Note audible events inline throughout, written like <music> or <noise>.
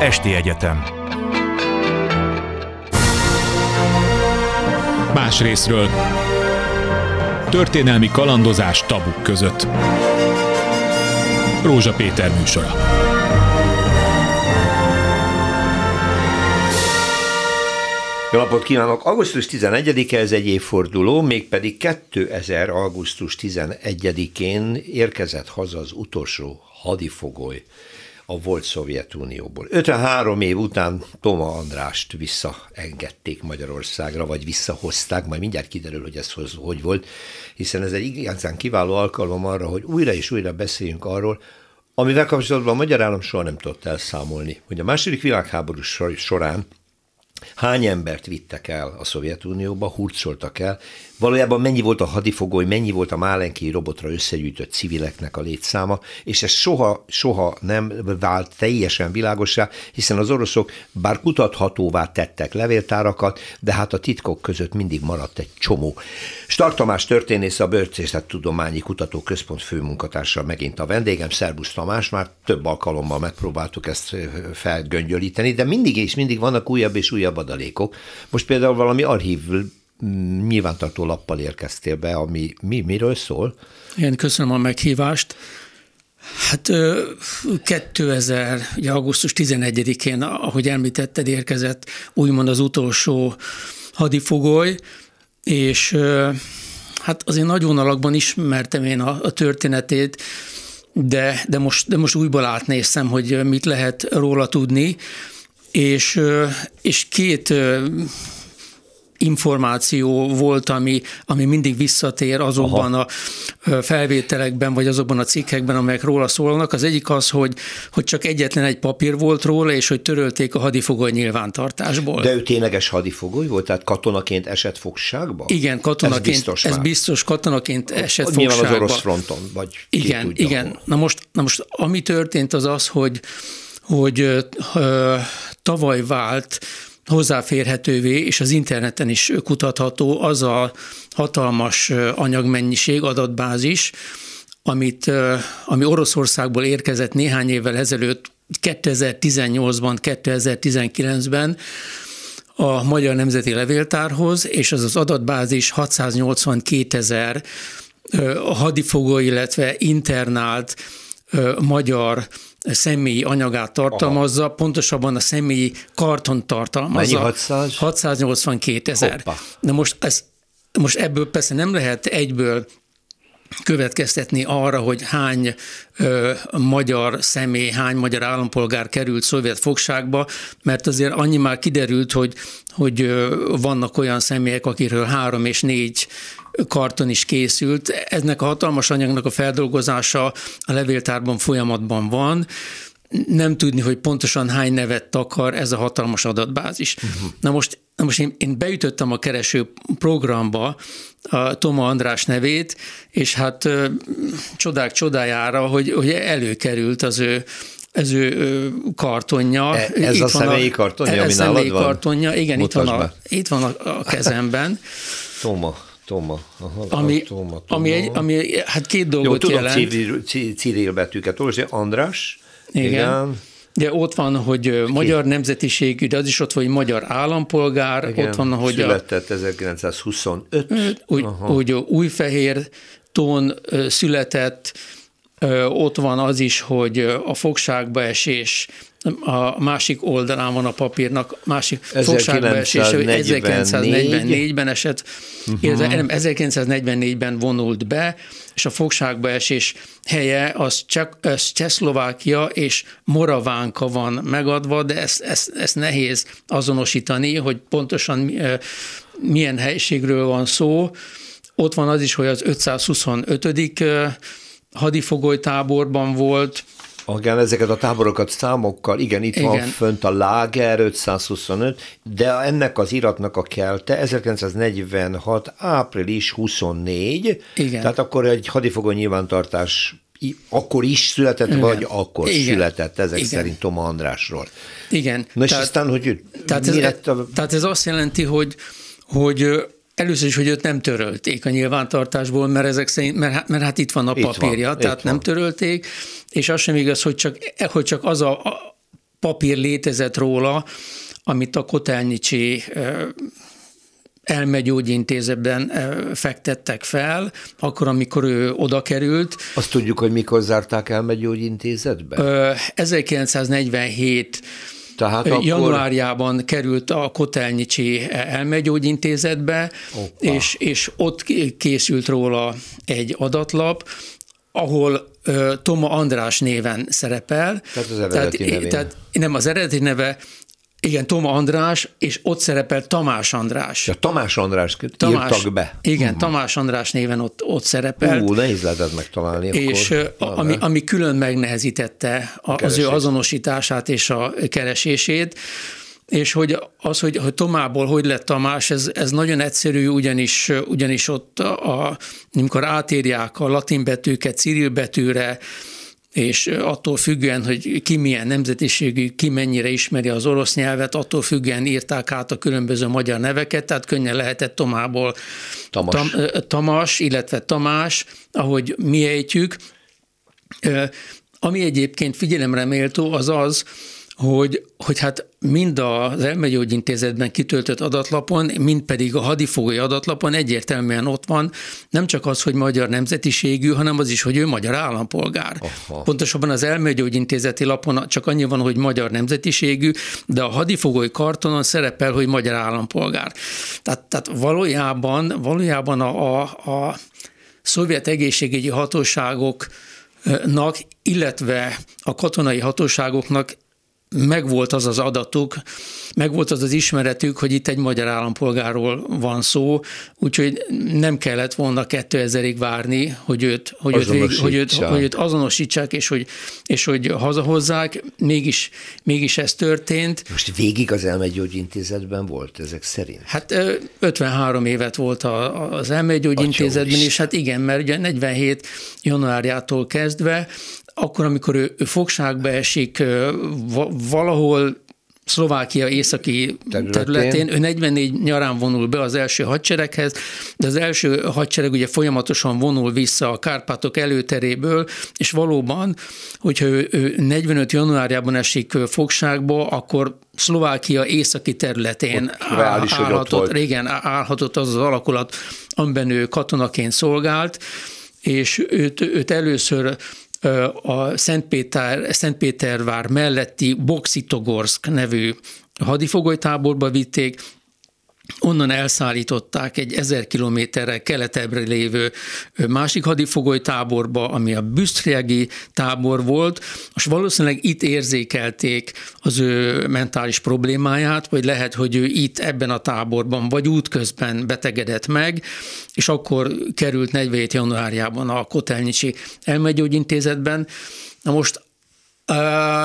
Esti Egyetem Más részről Történelmi kalandozás tabuk között Rózsa Péter műsora Jó napot kívánok! Augusztus 11-e ez egy évforduló, mégpedig 2000. augusztus 11-én érkezett haza az utolsó hadifogoly a volt Szovjetunióból. 53 év után Toma Andrást visszaengedték Magyarországra, vagy visszahozták, majd mindjárt kiderül, hogy ez hogy volt, hiszen ez egy igazán kiváló alkalom arra, hogy újra és újra beszéljünk arról, amivel kapcsolatban a magyar állam soha nem tudott elszámolni, hogy a második világháború során hány embert vittek el a Szovjetunióba, hurcoltak el, valójában mennyi volt a hadifogoly, mennyi volt a Málenki robotra összegyűjtött civileknek a létszáma, és ez soha, soha nem vált teljesen világosá, hiszen az oroszok bár kutathatóvá tettek levéltárakat, de hát a titkok között mindig maradt egy csomó. Stark Tamás történész, a Börcészet Tudományi Kutatóközpont főmunkatársa megint a vendégem, Szerbusz Tamás, már több alkalommal megpróbáltuk ezt felgöngyölíteni, de mindig és mindig vannak újabb és újabb adalékok. Most például valami archív nyilvántartó lappal érkeztél be, ami mi, miről szól? Én köszönöm a meghívást. Hát 2000, ugye augusztus 11-én, ahogy említetted, érkezett úgymond az utolsó hadifogoly, és hát azért nagy vonalakban ismertem én a, a történetét, de, de, most, de most újból átnéztem, hogy mit lehet róla tudni, és, és két információ volt, ami, ami mindig visszatér azokban Aha. a felvételekben, vagy azokban a cikkekben, amelyek róla szólnak. Az egyik az, hogy, hogy csak egyetlen egy papír volt róla, és hogy törölték a hadifogoly nyilvántartásból. De ő tényleges hadifogoly volt, tehát katonaként esett fogságba? Igen, katonaként, ez biztos, ez biztos katonaként esett Nyilván fogságba. az orosz fronton, vagy Igen, tudja, igen. Na most, na most ami történt az az, hogy hogy ö, tavaly vált hozzáférhetővé, és az interneten is kutatható az a hatalmas anyagmennyiség, adatbázis, amit, ami Oroszországból érkezett néhány évvel ezelőtt, 2018-ban, 2019-ben a Magyar Nemzeti Levéltárhoz, és az az adatbázis 682 ezer hadifogó, illetve internált magyar személyi anyagát tartalmazza, Aha. pontosabban a személyi karton tartalmazza. Mennyi 600? 682 ezer. Na most, ez, most ebből persze nem lehet egyből következtetni arra, hogy hány ö, magyar személy, hány magyar állampolgár került szovjet fogságba, mert azért annyi már kiderült, hogy, hogy ö, vannak olyan személyek, akiről három és négy karton is készült. Eznek a hatalmas anyagnak a feldolgozása a levéltárban folyamatban van, nem tudni, hogy pontosan hány nevet takar ez a hatalmas adatbázis. Uh-huh. Na most, na most én, én beütöttem a kereső programba a Toma András nevét, és hát csodák csodájára, hogy, hogy előkerült az ő ez ő kartonja. E, ez itt a személyi kartonja, e, ami nálad van? kartonja, igen, itt van, a, itt van a, a kezemben. <laughs> Toma. Toma. Aha, ami, Toma, Toma. Ami, egy, ami hát két dolgot Jó, jelent. Tudom Cyril betűket olvasni. András. Igen. igen. De ott van, hogy Ki? magyar nemzetiségű, de az is ott van, hogy magyar állampolgár, Igen, ott van, hogy született a, 1925. Úgy, úgy újfehér tón született, ott van az is, hogy a fogságba esés a másik oldalán van a papírnak, másik fogságba esés, 1944-ben esett, uh-huh. 1944-ben vonult be, és a fogságba esés helye az, csak, az Csehszlovákia és Moravánka van megadva, de ezt, ezt, ezt nehéz azonosítani, hogy pontosan milyen helységről van szó. Ott van az is, hogy az 525 hadifogolytáborban volt. Igen, ezeket a táborokat számokkal, igen, itt igen. van fönt a Láger 525, de ennek az iratnak a kelte 1946. április 24, igen. tehát akkor egy hadifogoly nyilvántartás akkor is született, Igen. vagy akkor Igen. született ezek Igen. szerint Toma Andrásról. Igen. Na és tehát, aztán, hogy tehát ez, lett a... tehát ez azt jelenti, hogy, hogy Először is, hogy őt nem törölték a nyilvántartásból, mert ezek szerint, mert, mert hát itt van a papírja, itt van, tehát nem törölték, és az sem igaz, hogy csak, hogy csak az a, a papír létezett róla, amit a Kotelnyicsi elmegyógyintézetben fektettek fel, akkor, amikor ő oda került. Azt tudjuk, hogy mikor zárták elmegyógyintézetbe? 1947 tehát akkor... januárjában került a Kotelnyicsi elmegyógyintézetbe, és, és ott készült róla egy adatlap, ahol Toma András néven szerepel. Tehát az eredeti tehát, nevén. Tehát nem az eredeti neve, igen, Toma András, és ott szerepel Tamás András. Ja, Tamás András Tamás, írtak be. Igen, uh-huh. Tamás András néven ott, ott szerepel. Ú, nehéz lehetett megtalálni. És akkor. ami, ami külön megnehezítette a, az ő azonosítását és a keresését, és hogy az, hogy, hogy Tomából hogy lett Tamás, ez, ez nagyon egyszerű, ugyanis, ugyanis ott, a, amikor átírják a latin betűket Cyril betűre, és attól függően, hogy ki milyen nemzetiségű, ki mennyire ismeri az orosz nyelvet, attól függően írták át a különböző magyar neveket, tehát könnyen lehetett Tomából Tamas, Tam, Tamas illetve Tamás, ahogy mi ejtjük. Ami egyébként figyelemre méltó, az az, hogy, hogy hát mind az elmegyógyintézetben kitöltött adatlapon, mind pedig a hadifogói adatlapon egyértelműen ott van nem csak az, hogy magyar nemzetiségű, hanem az is, hogy ő magyar állampolgár. Aha. Pontosabban az elmegyógyintézeti lapon csak annyi van, hogy magyar nemzetiségű, de a hadifogói kartonon szerepel, hogy magyar állampolgár. Tehát, tehát valójában, valójában a, a, a szovjet egészségügyi hatóságoknak, illetve a katonai hatóságoknak megvolt az az adatuk, megvolt az az ismeretük, hogy itt egy magyar állampolgárról van szó, úgyhogy nem kellett volna 2000-ig várni, hogy őt, hogy őt, hogy őt, hogy őt azonosítsák, és hogy, és hogy hazahozzák. Mégis, mégis ez történt. Most végig az elmegyógyintézetben volt ezek szerint? Hát 53 évet volt az elmegyógyintézetben, és hát igen, mert ugye 47 januárjától kezdve akkor, amikor ő, ő fogságba esik valahol Szlovákia északi területén. területén. Ő 44 nyarán vonul be az első hadsereghez, de az első hadsereg ugye folyamatosan vonul vissza a Kárpátok előteréből, és valóban, hogyha ő, ő 45 januárjában esik fogságba, akkor Szlovákia északi területén állhatott, régen állhatott az az alakulat, amiben ő katonaként szolgált, és őt, őt először a Szentpéter, Szentpétervár melletti Boxitogorsk nevű hadifogolytáborba vitték, Onnan elszállították egy ezer kilométerre keletebbre lévő másik hadifogoly táborba, ami a Büsztriegi tábor volt, és valószínűleg itt érzékelték az ő mentális problémáját, vagy lehet, hogy ő itt ebben a táborban, vagy útközben betegedett meg, és akkor került 47. januárjában a Kotelnyicsi elmegyógyintézetben. Na most Uh,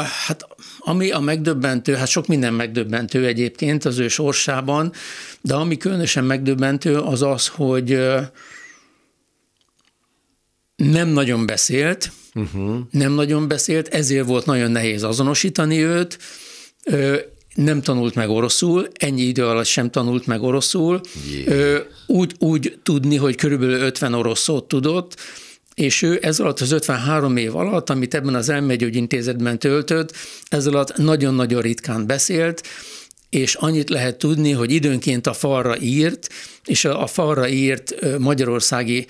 hát ami a megdöbbentő, hát sok minden megdöbbentő egyébként az ő sorsában, de ami különösen megdöbbentő az az, hogy nem nagyon beszélt, uh-huh. nem nagyon beszélt, ezért volt nagyon nehéz azonosítani őt, nem tanult meg oroszul, ennyi idő alatt sem tanult meg oroszul, yeah. úgy, úgy tudni, hogy körülbelül 50 orosz szót tudott, és ő ez alatt az 53 év alatt, amit ebben az elmegyógyintézetben töltött, ez alatt nagyon-nagyon ritkán beszélt, és annyit lehet tudni, hogy időnként a falra írt, és a falra írt magyarországi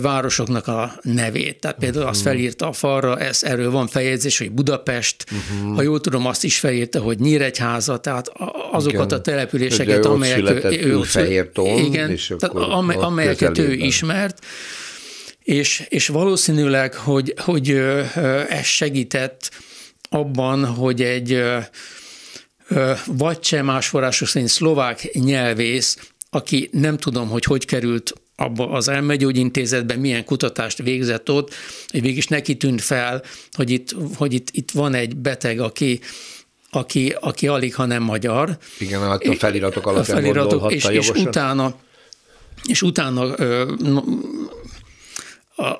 városoknak a nevét. Tehát például azt mhm. felírta a falra, ez, erről van feljegyzés, hogy Budapest, uh-huh. ha jól tudom, azt is felírta, hogy Nyíregyháza, tehát azokat igen. a településeket, amelyek ő, ő Fehér igen, és tehát amely, amelyeket ő ismert, és, és valószínűleg, hogy, hogy ez segített abban, hogy egy vagy cseh más források szerint szlovák nyelvész, aki nem tudom, hogy hogy került abba az elmegyógyintézetben, milyen kutatást végzett ott, hogy végig neki tűnt fel, hogy itt, hogy itt, itt van egy beteg, aki, aki, aki alig, ha nem magyar. Igen, a feliratok alatt a feliratok, és, és utána, és utána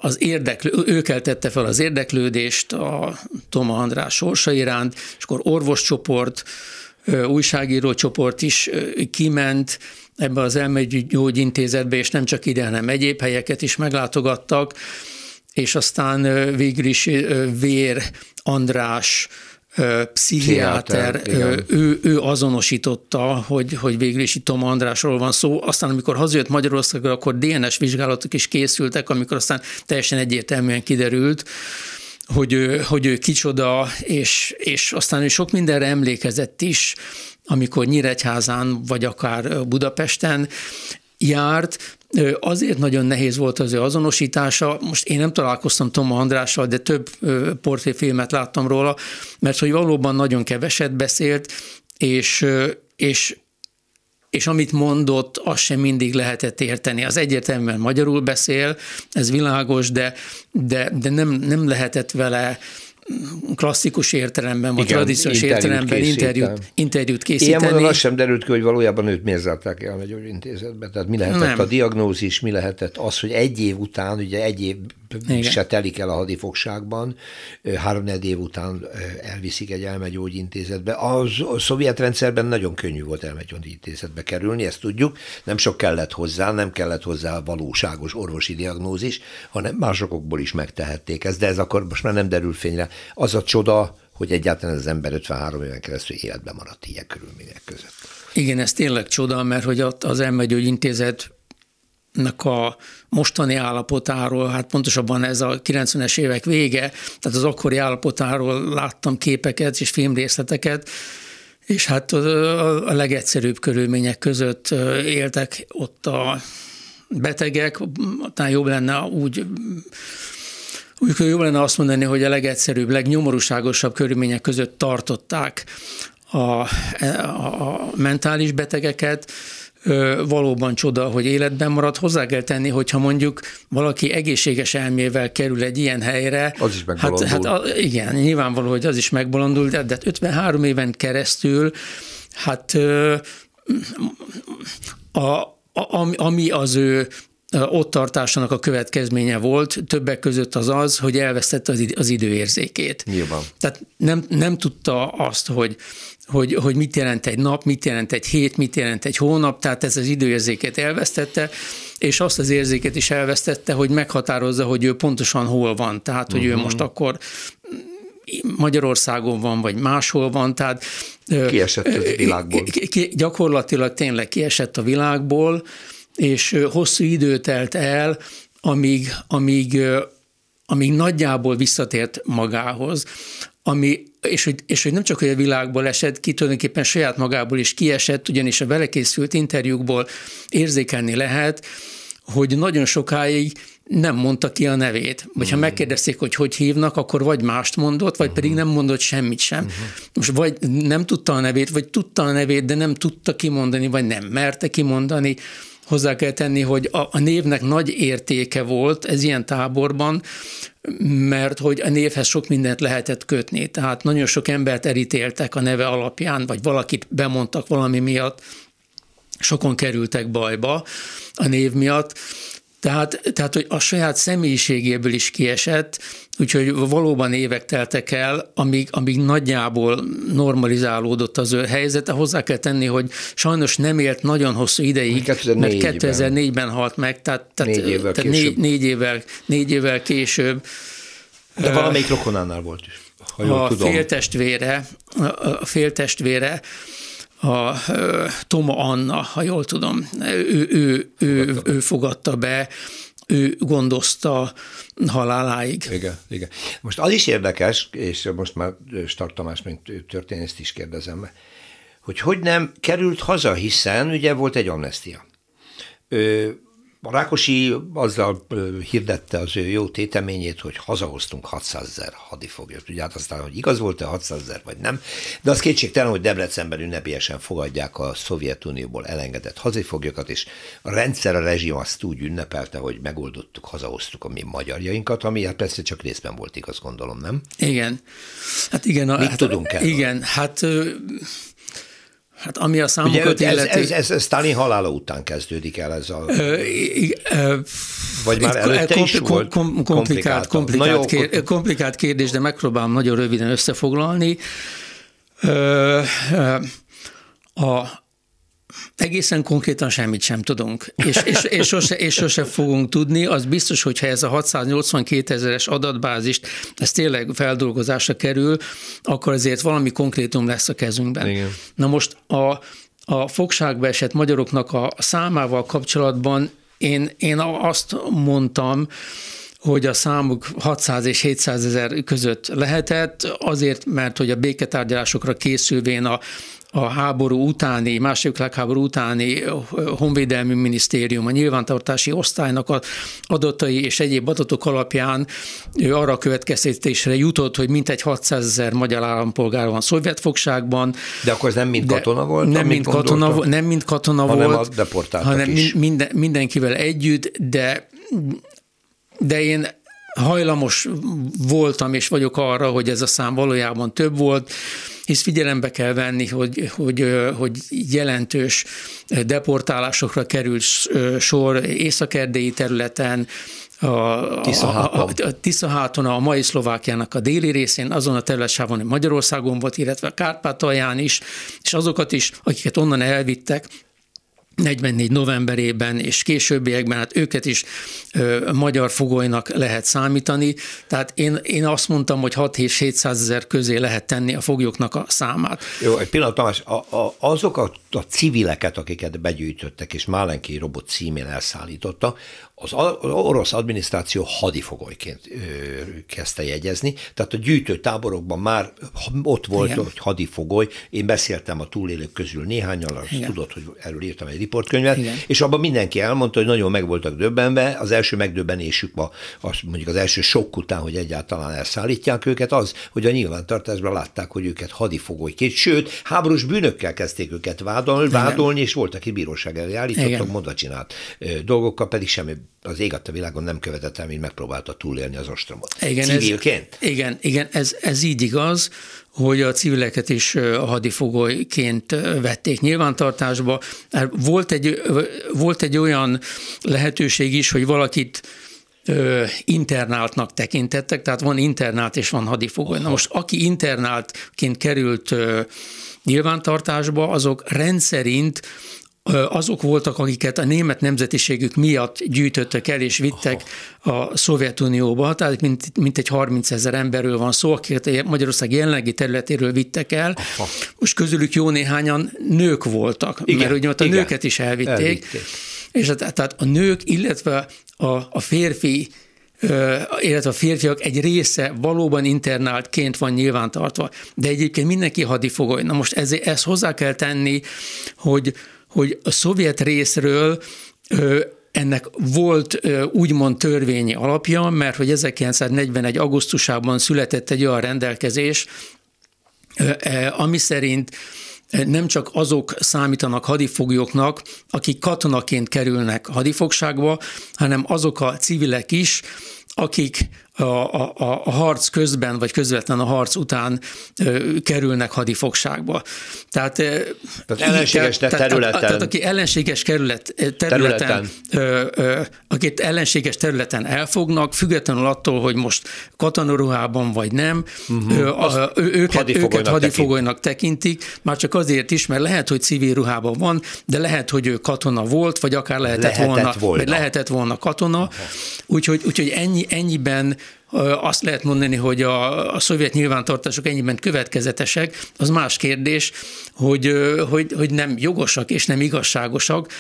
az érdeklő, ő keltette fel az érdeklődést a Toma András sorsa iránt, és akkor orvoscsoport, újságíró csoport is kiment ebbe az elmegyógyintézetbe, és nem csak ide, hanem egyéb helyeket is meglátogattak, és aztán végül is Vér András pszichiáter, ő, ő azonosította, hogy, hogy végül is itt Toma Andrásról van szó. Aztán, amikor hazajött Magyarországra, akkor DNS vizsgálatok is készültek, amikor aztán teljesen egyértelműen kiderült, hogy ő, hogy ő kicsoda, és, és aztán ő sok mindenre emlékezett is, amikor Nyíregyházán, vagy akár Budapesten járt, Azért nagyon nehéz volt az ő azonosítása. Most én nem találkoztam Toma Andrással, de több portréfilmet láttam róla, mert hogy valóban nagyon keveset beszélt, és, és és amit mondott, azt sem mindig lehetett érteni. Az egyértelműen magyarul beszél, ez világos, de, de, de nem, nem lehetett vele klasszikus értelemben, vagy tradíciós értelemben interjút, interjút készíteni. Ilyen módon az sem derült ki, hogy valójában őt miért zárták el a intézetbe. Tehát mi lehetett Nem. a diagnózis, mi lehetett az, hogy egy év után, ugye egy év igen. se telik el a hadifogságban, három év után elviszik egy elmegyógyintézetbe. A, szovjet rendszerben nagyon könnyű volt elmegyógyintézetbe kerülni, ezt tudjuk, nem sok kellett hozzá, nem kellett hozzá valóságos orvosi diagnózis, hanem másokból is megtehették ezt, de ez akkor most már nem derül fényre. Az a csoda, hogy egyáltalán az ember 53 éven keresztül életben maradt ilyen körülmények között. Igen, ez tényleg csoda, mert hogy az elmegyógyintézet a mostani állapotáról, hát pontosabban ez a 90-es évek vége, tehát az akkori állapotáról láttam képeket és filmrészleteket, és hát a legegyszerűbb körülmények között éltek ott a betegek, talán jobb lenne úgy úgy jobb lenne azt mondani, hogy a legegyszerűbb, legnyomorúságosabb körülmények között tartották a, a, a mentális betegeket, valóban csoda, hogy életben marad. Hozzá kell tenni, hogyha mondjuk valaki egészséges elmével kerül egy ilyen helyre. Az is megbolondul. Hát, hát igen, nyilvánvaló, hogy az is megbolondul, de, de 53 éven keresztül, hát a, a, ami az ő ott tartásának a következménye volt, többek között az az, hogy elvesztette az időérzékét. Nyilván. Tehát nem, nem tudta azt, hogy hogy, hogy mit jelent egy nap, mit jelent egy hét, mit jelent egy hónap, tehát ez az időérzéket elvesztette, és azt az érzéket is elvesztette, hogy meghatározza, hogy ő pontosan hol van. Tehát, hogy uh-huh. ő mhm. most akkor Magyarországon van, vagy máshol van, tehát... Kiesett a világból. Ki, gyakorlatilag tényleg kiesett a világból, és hosszú idő telt el, amíg, amíg, amíg nagyjából visszatért magához, ami és hogy, és hogy nem csak, hogy a világból esett ki, tulajdonképpen saját magából is kiesett, ugyanis a vele készült interjúkból érzékelni lehet, hogy nagyon sokáig nem mondta ki a nevét. Vagy ha mm. megkérdezték, hogy hogy hívnak, akkor vagy mást mondott, vagy pedig nem mondott semmit sem. Uh-huh. Most vagy nem tudta a nevét, vagy tudta a nevét, de nem tudta kimondani, vagy nem merte kimondani. Hozzá kell tenni, hogy a, a névnek nagy értéke volt ez ilyen táborban, mert hogy a névhez sok mindent lehetett kötni. Tehát nagyon sok embert elítéltek a neve alapján, vagy valakit bemondtak valami miatt, sokan kerültek bajba a név miatt, tehát, tehát, hogy a saját személyiségéből is kiesett, úgyhogy valóban évek teltek el, amíg, amíg nagyjából normalizálódott az ő helyzete. Hozzá kell tenni, hogy sajnos nem élt nagyon hosszú ideig, 2004-ben. mert 2004-ben halt meg, tehát, tehát, négy, évvel tehát négy, négy, évvel, négy évvel később. De valamelyik rokonánál volt is, ha jól a tudom. Féltestvére, a féltestvére a Toma Anna, ha jól tudom, ő, ő, ő, ő fogadta be, ő gondozta haláláig. Igen, igen. Most az is érdekes, és most már Stark Tamás, mint történészt is kérdezem, hogy hogy nem került haza, hiszen ugye volt egy amnestia. A Rákosi azzal hirdette az ő jó téteményét, hogy hazahoztunk 600 ezer hadifoglyot. Ugye hát aztán, hogy igaz volt-e 600 ezer, vagy nem. De az kétségtelen, hogy Debrecenben ünnepélyesen fogadják a Szovjetunióból elengedett hadifoglyokat, és a rendszer, a rezsim azt úgy ünnepelte, hogy megoldottuk, hazahoztuk a mi magyarjainkat, ami hát persze csak részben volt igaz, gondolom, nem? Igen. Hát igen. Mit hát, tudunk erről? Igen, hát Hát ami a számokat Ugye, illeti... Ez, ez, ez Stalin halála után kezdődik el ez a... Ö, ö, Vagy már előtte kom, is kom, volt kom, komplikált, komplikált, kér, komplikált kérdés, de megpróbálom nagyon röviden összefoglalni. Ö, ö, a Egészen konkrétan semmit sem tudunk, és, és, és, sose, és sose fogunk tudni. Az biztos, hogyha ez a 682 ezeres adatbázist, ez tényleg feldolgozásra kerül, akkor azért valami konkrétum lesz a kezünkben. Igen. Na most a, a fogságba esett magyaroknak a számával kapcsolatban én, én azt mondtam, hogy a számuk 600 és 700 ezer között lehetett, azért, mert hogy a béketárgyalásokra készülvén a, a háború utáni, második világháború utáni honvédelmi minisztérium, a nyilvántartási osztálynak a adatai és egyéb adatok alapján arra a következtetésre jutott, hogy mintegy 600 ezer magyar állampolgár van szovjet fogságban. De akkor ez nem mind katona volt? Nem mind katona, nem mind katona hanem volt, a hanem is. Minden, mindenkivel együtt, de de én hajlamos voltam és vagyok arra, hogy ez a szám valójában több volt, hisz figyelembe kell venni, hogy, hogy, hogy jelentős deportálásokra került sor északerdélyi területen, a, Tiszaháton. A, a, a Tiszaháton, a mai Szlovákiának a déli részén, azon a területsávon, Magyarországon volt, illetve a Kárpátalján is, és azokat is, akiket onnan elvittek, 44 novemberében és későbbiekben, hát őket is ö, magyar fogolynak lehet számítani. Tehát én, én azt mondtam, hogy 6 és 700 ezer közé lehet tenni a foglyoknak a számát. Jó, egy pillanat, Tamás, a, a, azok a, a civileket, akiket begyűjtöttek, és Málenki robot címén elszállította, az, orosz adminisztráció hadifogolyként ö, kezdte jegyezni, tehát a gyűjtő táborokban már ott volt, Igen. hogy hadifogoly, én beszéltem a túlélők közül néhányal, tudod, hogy erről írtam egy riportkönyvet, Igen. és abban mindenki elmondta, hogy nagyon meg voltak döbbenve, az első megdöbbenésük, a, az, mondjuk az első sok után, hogy egyáltalán elszállítják őket, az, hogy a nyilvántartásban látták, hogy őket hadifogolyként, sőt, háborús bűnökkel kezdték őket vádolni, vádolni és voltak, aki bíróság elé állítottak, mondacsinált dolgokkal, pedig semmi az ég a világon nem követett el, mint megpróbálta túlélni az ostromot. Igen, Civilként? Ez, igen, igen ez, ez így igaz, hogy a civileket is hadifogolyként vették nyilvántartásba. Hát volt egy, volt egy olyan lehetőség is, hogy valakit internáltnak tekintettek, tehát van internált és van hadifogoly. Aha. Na most aki internáltként került nyilvántartásba, azok rendszerint azok voltak, akiket a német nemzetiségük miatt gyűjtöttek el és vittek a Szovjetunióba, tehát mint, mint egy 30 ezer emberről van szó, akiket Magyarország jelenlegi területéről vittek el. Aha. Most közülük jó néhányan nők voltak, igen, mert ugye a igen. nőket is elvitték. elvitték. És tehát a nők, illetve a, a férfi illetve a férfiak egy része valóban internáltként van nyilvántartva, de egyébként mindenki hadifogoly. Na most ez, ezt hozzá kell tenni, hogy hogy a szovjet részről ennek volt úgymond törvényi alapja, mert hogy 1941. augusztusában született egy olyan rendelkezés, e, ami szerint nem csak azok számítanak hadifoglyoknak, akik katonaként kerülnek hadifogságba, hanem azok a civilek is, akik a, a, a harc közben, vagy közvetlen a harc után kerülnek hadifogságba. Tehát, tehát ellenséges tehát, területen. Tehát, tehát aki ellenséges kerület, területen, területen. Ö, ö, akit ellenséges területen elfognak, függetlenül attól, hogy most katonaruhában vagy nem, uh-huh. ö, a, őket, hadifogolynak, őket hadifogolynak tekintik. tekintik, már csak azért is, mert lehet, hogy civil ruhában van, de lehet, hogy ő katona volt, vagy akár lehetett, lehetett volna, volna. lehetett volna katona. Úgyhogy, úgyhogy ennyi, ennyiben azt lehet mondani, hogy a, a szovjet nyilvántartások ennyiben következetesek, az más kérdés, hogy, hogy, hogy nem jogosak és nem igazságosak,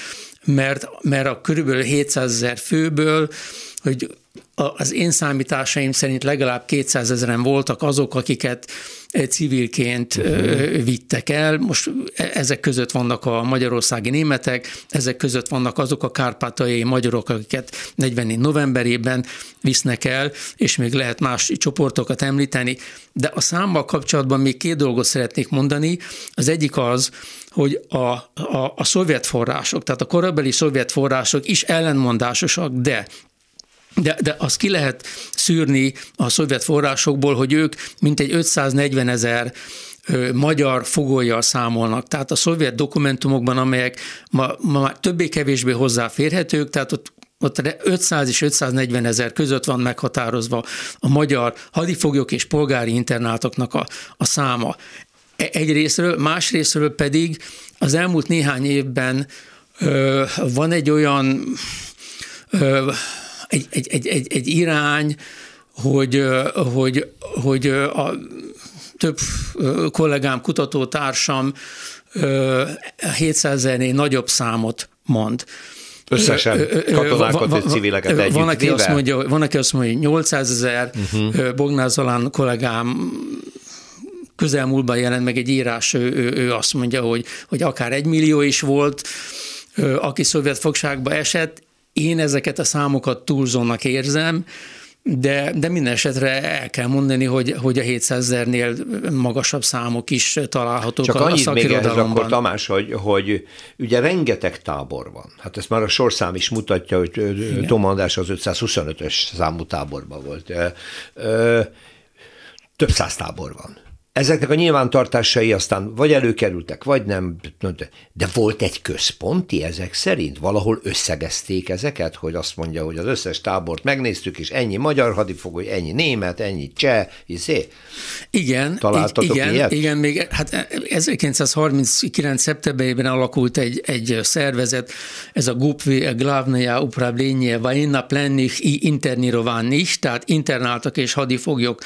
mert, mert a körülbelül 700 ezer főből, hogy az én számításaim szerint legalább 200 ezeren voltak azok, akiket civilként uh-huh. vittek el. Most e, ezek között vannak a magyarországi németek, ezek között vannak azok a kárpátai magyarok, akiket 44 novemberében visznek el, és még lehet más csoportokat említeni. De a számmal kapcsolatban még két dolgot szeretnék mondani. Az egyik az, hogy a, a, a szovjet források, tehát a korabeli szovjet források is ellenmondásosak, de de, de azt ki lehet szűrni a szovjet forrásokból, hogy ők mintegy 540 ezer magyar fogolyjal számolnak. Tehát a szovjet dokumentumokban, amelyek ma, ma már többé-kevésbé hozzáférhetők, tehát ott ott 500 és 540 ezer között van meghatározva a magyar hadifoglyok és polgári internátoknak a, a száma. egy részről, más részről pedig az elmúlt néhány évben ö, van egy olyan ö, egy, egy, egy, egy, egy irány, hogy, hogy, hogy a több kollégám, kutatótársam 700 ezernél nagyobb számot mond. Összesen katonákat és civileket együtt. Van, aki azt mondja, van, aki azt mondja, hogy 800 ezer, uh-huh. Bognár Zalán kollégám közelmúltban jelent meg egy írás, ő, ő, ő azt mondja, hogy, hogy akár egy millió is volt, aki szovjet fogságba esett. Én ezeket a számokat túlzónak érzem, de, de minden esetre el kell mondani, hogy, hogy a 700 ezernél magasabb számok is találhatók Csak a, annyit a még ehhez akkor, Tamás, hogy, hogy ugye rengeteg tábor van. Hát ezt már a sorszám is mutatja, hogy Igen. Tom András az 525-ös számú táborban volt. Több száz tábor van. Ezeknek a nyilvántartásai aztán vagy előkerültek, vagy nem, de volt egy központi ezek szerint? Valahol összegezték ezeket, hogy azt mondja, hogy az összes tábort megnéztük, és ennyi magyar hadifogoly, ennyi német, ennyi cseh, izé. Igen, Találtatok igen, ilyet? igen, még hát eh, 1939. szeptemberében alakult egy, egy szervezet, ez a GUPVI, Glavnaya Upravlénye, Vajna Plennich i Internirovan is, tehát internáltak és hadifoglyok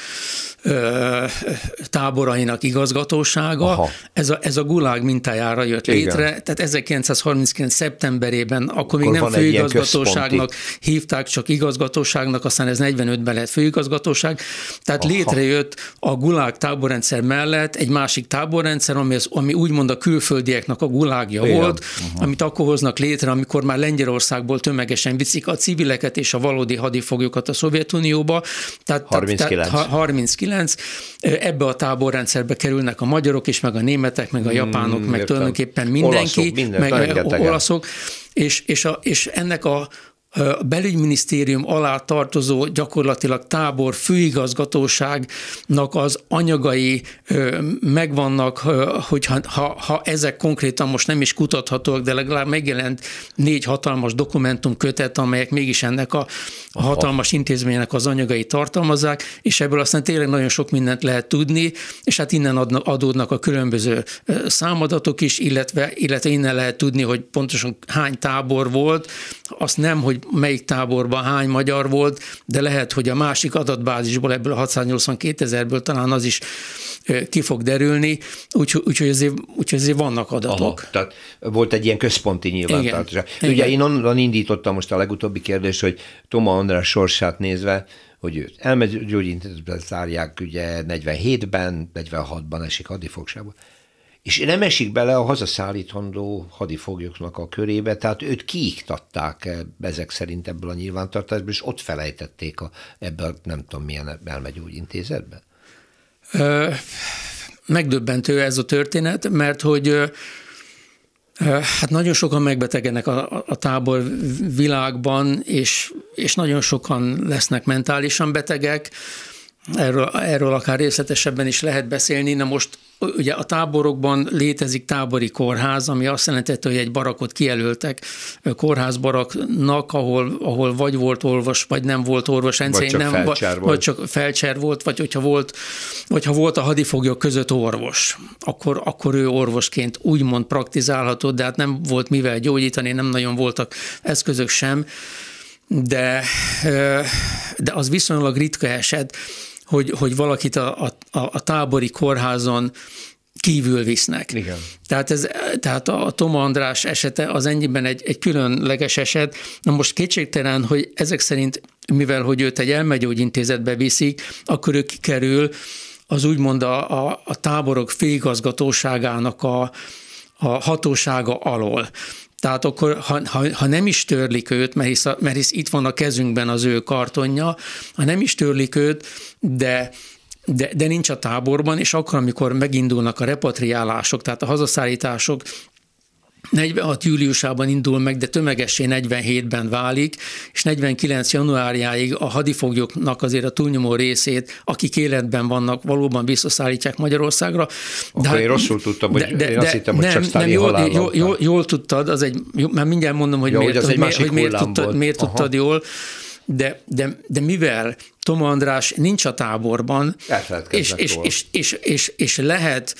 tábor táborainak igazgatósága. Ez a, ez a gulág mintájára jött Igen. létre, tehát 1939. szeptemberében, akkor, akkor még nem főigazgatóságnak hívták, csak igazgatóságnak, aztán ez 45-ben lett főigazgatóság. Tehát Aha. létrejött a gulág táborrendszer mellett egy másik táborrendszer, ami, az, ami úgymond a külföldieknek a gulágja Igen. volt, uh-huh. amit akkor hoznak létre, amikor már Lengyelországból tömegesen viszik a civileket és a valódi hadifoglyokat a Szovjetunióba. Tehát, 39. Tehát, 39. Ebbe a táborrendszerbe kerülnek a magyarok is, meg a németek, meg a hmm, japánok, hmm, meg értem. tulajdonképpen mindenki, olaszok, minden, meg olaszok, és, és, a, és ennek a a belügyminisztérium alá tartozó gyakorlatilag tábor főigazgatóságnak az anyagai megvannak, hogy ha, ha ezek konkrétan most nem is kutathatóak, de legalább megjelent négy hatalmas dokumentum kötet, amelyek mégis ennek a, a hatalmas intézménynek az anyagai tartalmazzák, és ebből aztán tényleg nagyon sok mindent lehet tudni, és hát innen adódnak a különböző számadatok is, illetve, illetve innen lehet tudni, hogy pontosan hány tábor volt, azt nem, hogy melyik táborban hány magyar volt, de lehet, hogy a másik adatbázisból, ebből a 682 ezerből talán az is ki fog derülni, úgyhogy úgy, azért, úgy, azért vannak adatok. Aha, tehát volt egy ilyen központi nyilvántartás. Ugye Igen. én onnan indítottam most a legutóbbi kérdést, hogy Toma András sorsát nézve, hogy őt elmegyógyintézetben zárják ugye 47-ben, 46-ban esik hadifogságba és nem esik bele a hazaszállítandó hadifoglyoknak a körébe, tehát őt kiiktatták ezek szerint ebből a nyilvántartásból, és ott felejtették a, ebből nem tudom milyen elmegyógyintézetbe? Megdöbbentő ez a történet, mert hogy Hát nagyon sokan megbetegenek a, a tábor világban, és, és nagyon sokan lesznek mentálisan betegek. Erről, erről akár részletesebben is lehet beszélni. Na most ugye a táborokban létezik tábori kórház, ami azt jelentette, hogy egy barakot kijelöltek kórházbaraknak, ahol, ahol vagy volt orvos, vagy nem volt orvos, vagy csak nem, vagy, volt. vagy csak felcser volt, vagy hogyha volt, vagy ha volt a hadifoglyok között orvos, akkor, akkor ő orvosként úgymond praktizálható, de hát nem volt mivel gyógyítani, nem nagyon voltak eszközök sem, de, de az viszonylag ritka eset, hogy, hogy valakit a, a, a tábori kórházon kívül visznek. Igen. Tehát, ez, tehát a Toma András esete az ennyiben egy, egy különleges eset. Na most kétségtelen, hogy ezek szerint, mivel hogy őt egy elmegyógyintézetbe viszik, akkor ő kikerül az úgymond a, a, a táborok főigazgatóságának a, a hatósága alól. Tehát akkor, ha, ha, ha nem is törlik őt, mert hisz, mert hisz itt van a kezünkben az ő kartonja, ha nem is törlik őt, de de, de nincs a táborban, és akkor, amikor megindulnak a repatriálások, tehát a hazaszállítások, 46 júliusában indul meg, de tömegessé 47-ben válik, és 49 januárjáig a hadifoglyoknak azért a túlnyomó részét, akik életben vannak, valóban visszaszállítják Magyarországra. De Akkor hát, én rosszul tudtam, hogy de, de, én azt hittem, hogy nem, csak nem, jól, jól, jól, jól, tudtad, az egy, már mindjárt mondom, hogy ja, miért, hogy, hogy, hogy miért, tudtad, miért tudtad jól, de, de, de mivel Toma András nincs a táborban, és, és, és, és, és, és lehet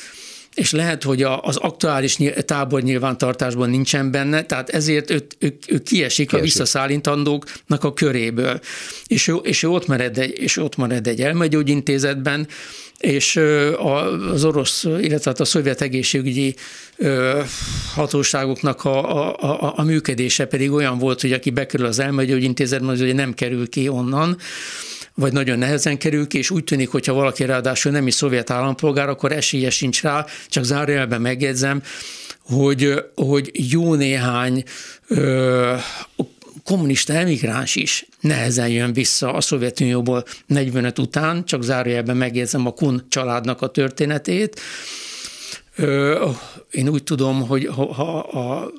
és lehet, hogy az aktuális tábor nyilvántartásban nincsen benne, tehát ezért ő, ő, ő kiesik, kiesik a visszaszállítandóknak a köréből. És ő, és ő ott mered egy, és ott mered egy elmegyógyintézetben, és az orosz, illetve hát a szovjet egészségügyi hatóságoknak a, a, a, a működése pedig olyan volt, hogy aki bekerül az elmegyógyintézetben, az ugye nem kerül ki onnan, vagy nagyon nehezen kerül ki, és úgy tűnik, hogyha valaki ráadásul nem is szovjet állampolgár, akkor esélye sincs rá, csak zárójelben megjegyzem, hogy, hogy jó néhány ö, kommunista emigráns is nehezen jön vissza a Szovjetunióból 45 után, csak zárójelben megjegyzem a Kun családnak a történetét. Ö, én úgy tudom, hogy ha, ha a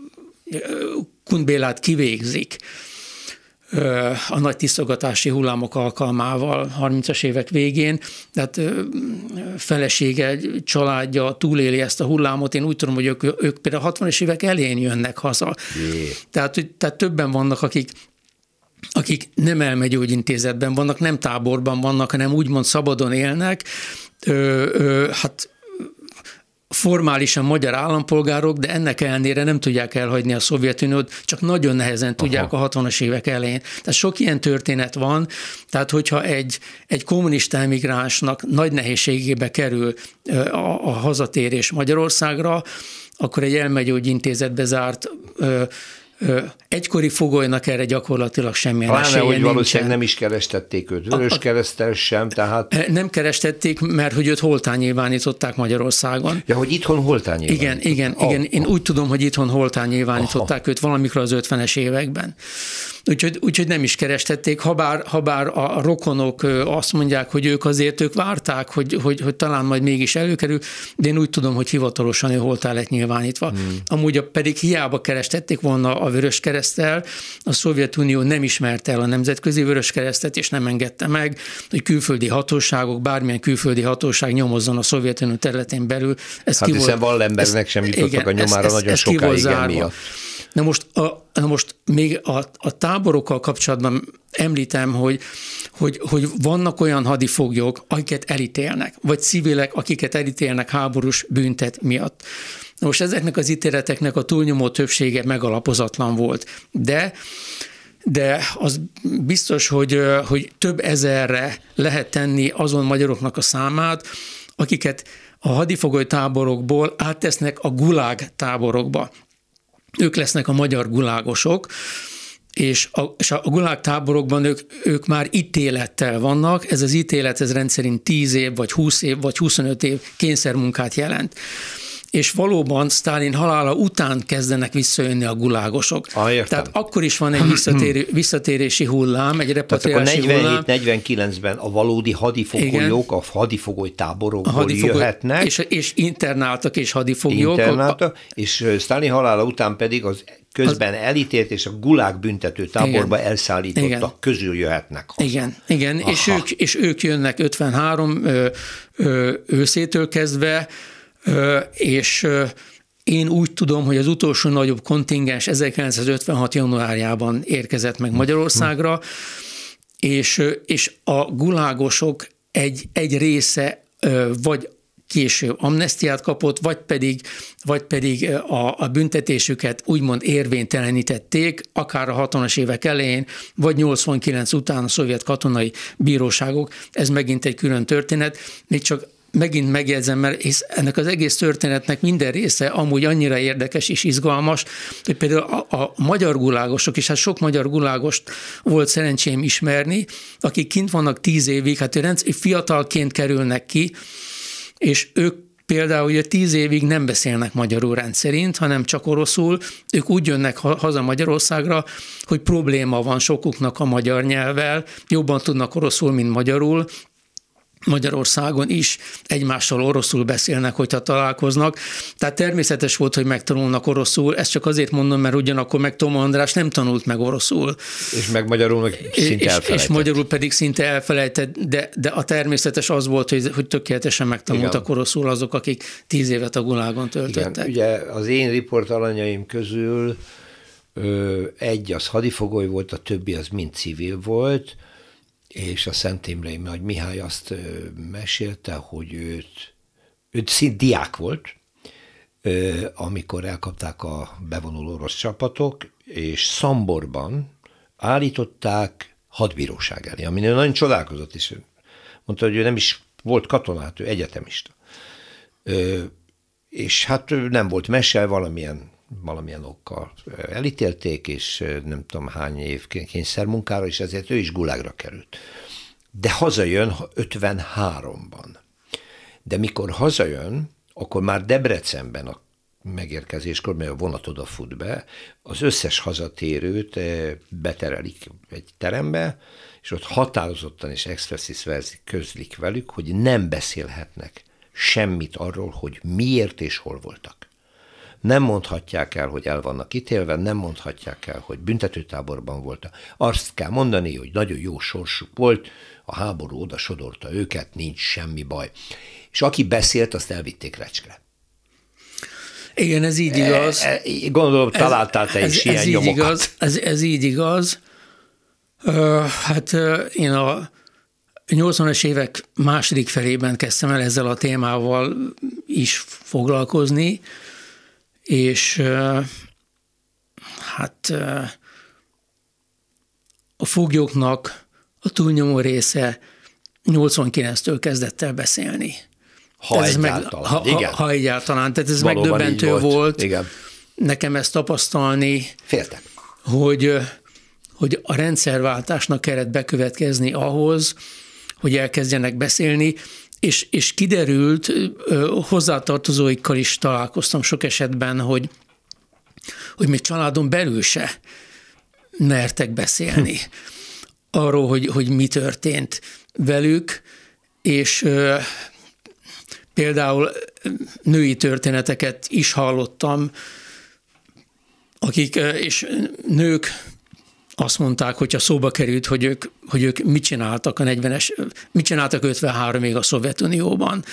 Kun Bélát kivégzik, a nagy tisztogatási hullámok alkalmával 30-as évek végén, tehát felesége, családja túléli ezt a hullámot. Én úgy tudom, hogy ők, ők például 60-as évek elején jönnek haza. Jé. Tehát, tehát többen vannak, akik akik nem elmegyógyintézetben vannak, nem táborban vannak, hanem úgymond szabadon élnek, ö, ö, hát formálisan magyar állampolgárok, de ennek ellenére nem tudják elhagyni a Szovjetuniót, csak nagyon nehezen tudják Aha. a 60-as évek elején. Tehát sok ilyen történet van, tehát hogyha egy, egy kommunista emigránsnak nagy nehézségébe kerül a, a hazatérés Magyarországra, akkor egy elmegyógyintézetbe zárt egykori fogolynak erre gyakorlatilag semmilyen Pláne, esélye hogy valószínűleg nem is kerestették őt, vörös keresztel sem, tehát... Nem kerestették, mert hogy őt holtán nyilvánították Magyarországon. Ja, hogy itthon holtán Igen, igen, oh, igen. Én oh. úgy tudom, hogy itthon holtán nyilvánították oh. őt valamikor az 50-es években. Úgyhogy, úgyhogy nem is kerestették, ha bár, ha bár a rokonok azt mondják, hogy ők azért ők várták, hogy, hogy, hogy talán majd mégis előkerül, de én úgy tudom, hogy hivatalosan ő holtán lett nyilvánítva. Hmm. Amúgy pedig hiába kerestették volna a vörös keresztel, a Szovjetunió nem ismerte el a nemzetközi vörös keresztet, és nem engedte meg, hogy külföldi hatóságok, bármilyen külföldi hatóság nyomozzon a Szovjetunió területén belül. Ez hát hiszen Wallenbergnek sem jutottak igen, a nyomára ez, nagyon ez sokáig emiatt. Na most, a, na most még a, a táborokkal kapcsolatban említem, hogy, hogy, hogy vannak olyan hadifoglyok, akiket elítélnek, vagy civilek, akiket elítélnek háborús büntet miatt. Na most ezeknek az ítéleteknek a túlnyomó többsége megalapozatlan volt, de de az biztos, hogy, hogy több ezerre lehet tenni azon magyaroknak a számát, akiket a hadifogoly táborokból áttesznek a gulág táborokba. Ők lesznek a magyar gulágosok, és a, és a gulág táborokban ők, ők már ítélettel vannak, ez az ítélet ez rendszerint 10 év, vagy 20 év, vagy 25 év kényszermunkát jelent és valóban Stalin halála után kezdenek visszajönni a gulágosok. Ah, Tehát akkor is van egy visszatérő, <clears throat> visszatérési hullám, egy repatriási hullám. 47-49-ben a valódi hadifogolyok, a hadifogoly táborokból a hadifogoly, jöhetnek. És, és internáltak és hadifoglyok. Internáltak, és Stalin halála után pedig az közben az... elítélt és a gulág büntető táborba igen. elszállítottak igen. közül jöhetnek haza. Igen, igen. És, ők, és ők jönnek 53 ö, ö, őszétől kezdve, és én úgy tudom, hogy az utolsó nagyobb kontingens 1956. januárjában érkezett meg Magyarországra, és, és a gulágosok egy, egy része vagy később amnestiát kapott, vagy pedig, vagy pedig a, a büntetésüket úgymond érvénytelenítették, akár a 60-as évek elején, vagy 89 után a szovjet katonai bíróságok. Ez megint egy külön történet. Még csak megint megjegyzem, mert hisz ennek az egész történetnek minden része amúgy annyira érdekes és izgalmas, hogy például a, a magyar gulágosok, és hát sok magyar gulágost volt szerencsém ismerni, akik kint vannak tíz évig, hát fiatalként kerülnek ki, és ők például ugye tíz évig nem beszélnek magyarul rendszerint, hanem csak oroszul, ők úgy jönnek haza Magyarországra, hogy probléma van sokuknak a magyar nyelvvel, jobban tudnak oroszul, mint magyarul, Magyarországon is egymással oroszul beszélnek, hogyha találkoznak. Tehát természetes volt, hogy megtanulnak oroszul, ezt csak azért mondom, mert ugyanakkor meg Tom András nem tanult meg oroszul. És meg magyarul meg szinte és, és magyarul pedig szinte elfelejtett, de, de a természetes az volt, hogy, hogy tökéletesen megtanultak Igen. oroszul azok, akik tíz évet a gulágon töltöttek. Igen, ugye az én riportalanyaim közül ö, egy az hadifogoly volt, a többi az mind civil volt, és a Szent Imrei Nagy Mihály azt mesélte, hogy őt, őt szint diák volt, amikor elkapták a bevonuló orosz csapatok, és Szamborban állították hadbíróság elé, ami nagyon csodálkozott is. Mondta, hogy ő nem is volt katonát, ő egyetemista. És hát nem volt mese, valamilyen valamilyen okkal elítélték, és nem tudom hány év kényszermunkára, és ezért ő is gulágra került. De hazajön 53-ban. De mikor hazajön, akkor már Debrecenben a megérkezéskor, mert a vonat oda fut be, az összes hazatérőt beterelik egy terembe, és ott határozottan és expressis versi közlik velük, hogy nem beszélhetnek semmit arról, hogy miért és hol voltak nem mondhatják el, hogy el vannak ítélve, nem mondhatják el, hogy büntetőtáborban voltak. Azt kell mondani, hogy nagyon jó sorsuk volt, a háború oda sodorta őket, nincs semmi baj. És aki beszélt, azt elvitték recskre. Igen, ez így igaz. E, e, gondolom, találtál te ez, is ez, ilyen ez nyomokat. Így igaz, ez, ez így igaz. Uh, hát én a 80-as évek második felében kezdtem el ezzel a témával is foglalkozni, és hát a foglyoknak a túlnyomó része 89-től kezdett el beszélni. Ha ez egyáltalán. Meg, ha, igen. Ha, egyáltalán. Tehát ez Valóban megdöbbentő volt. volt igen. nekem ezt tapasztalni. Féltek. Hogy, hogy a rendszerváltásnak kellett bekövetkezni ahhoz, hogy elkezdjenek beszélni, és, és kiderült, hozzátartozóikkal is találkoztam sok esetben, hogy, hogy még családon belül se mertek beszélni arról, hogy, hogy mi történt velük, és ö, például női történeteket is hallottam, akik, és nők azt mondták, hogyha szóba került, hogy ők, hogy ők mit csináltak a 40-es, mit csináltak 53-ig a Szovjetunióban,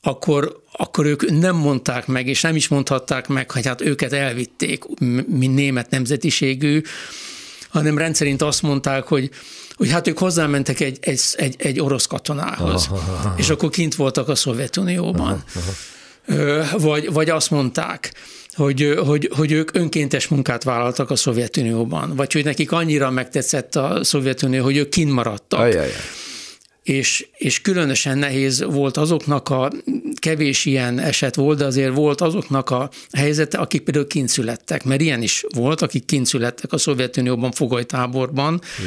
akkor, akkor ők nem mondták meg, és nem is mondhatták meg, hogy hát őket elvitték, mint német nemzetiségű, hanem rendszerint azt mondták, hogy, hogy hát ők hozzámentek egy, egy, egy, egy orosz katonához, aha, aha. és akkor kint voltak a Szovjetunióban. Aha, aha. Vagy, vagy azt mondták, hogy, hogy, hogy ők önkéntes munkát vállaltak a Szovjetunióban, vagy hogy nekik annyira megtetszett a Szovjetunió, hogy ők kint maradtak. És, és különösen nehéz volt azoknak a, kevés ilyen eset volt, de azért volt azoknak a helyzete, akik például kint születtek, mert ilyen is volt, akik kint születtek a Szovjetunióban, fogolytáborban, mm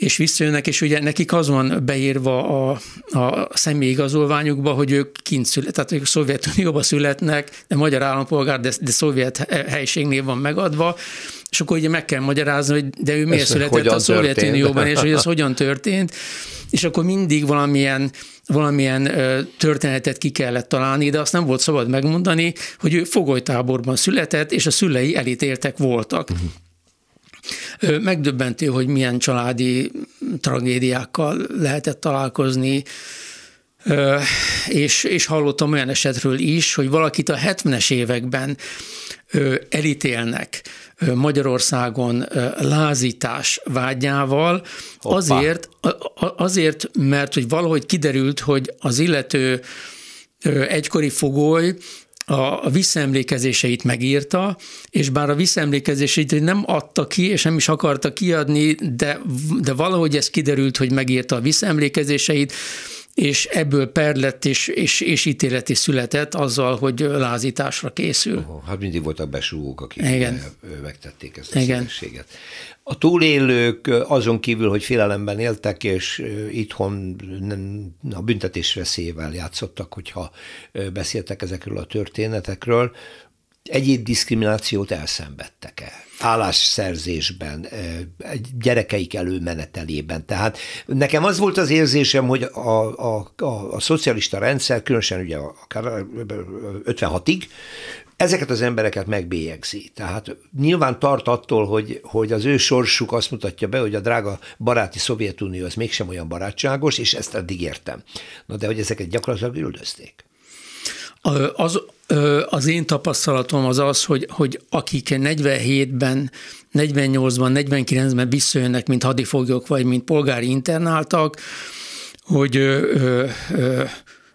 és visszajönnek, és ugye nekik az van beírva a, a személyigazolványukba, hogy ők kint szület, tehát ők Szovjetunióban születnek, de magyar állampolgár, de, de szovjet helységnév van megadva, és akkor ugye meg kell magyarázni, hogy de ő miért született a Szovjetunióban, és hogy ez hogyan történt, és akkor mindig valamilyen valamilyen történetet ki kellett találni, de azt nem volt szabad megmondani, hogy ő fogolytáborban született, és a szülei elítéltek voltak. Uh-huh. Megdöbbentő, hogy milyen családi tragédiákkal lehetett találkozni, és, és hallottam olyan esetről is, hogy valakit a 70-es években elítélnek Magyarországon lázítás vágyával, azért, azért, mert hogy valahogy kiderült, hogy az illető egykori fogoly a visszaemlékezéseit megírta, és bár a visszaemlékezéseit nem adta ki, és nem is akarta kiadni, de, de valahogy ez kiderült, hogy megírta a visszaemlékezéseit, és ebből per lett és, és, és ítélet is született azzal, hogy lázításra készül. Oh, hát mindig voltak besúgók, akik Igen. megtették ezt a Igen. A túlélők azon kívül, hogy félelemben éltek, és itthon a büntetés veszélyével játszottak, hogyha beszéltek ezekről a történetekről, egyéb diszkriminációt elszenvedtek-e? Állásszerzésben, gyerekeik előmenetelében. Tehát nekem az volt az érzésem, hogy a, a, a, a szocialista rendszer, különösen ugye akár 56-ig, ezeket az embereket megbélyegzi. Tehát nyilván tart attól, hogy, hogy az ő sorsuk azt mutatja be, hogy a drága baráti Szovjetunió az mégsem olyan barátságos, és ezt eddig értem. Na de hogy ezeket gyakorlatilag üldözték. Az, az én tapasztalatom az az, hogy, hogy akik 47-ben, 48-ban, 49-ben visszajönnek, mint hadifoglyok, vagy mint polgári internáltak, hogy ö, ö,